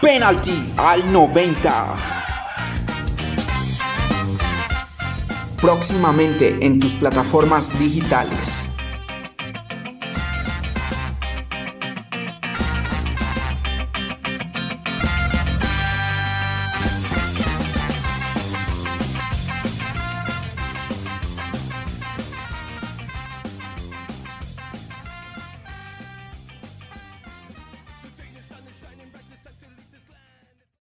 Penalty al 90. Próximamente en tus plataformas digitales.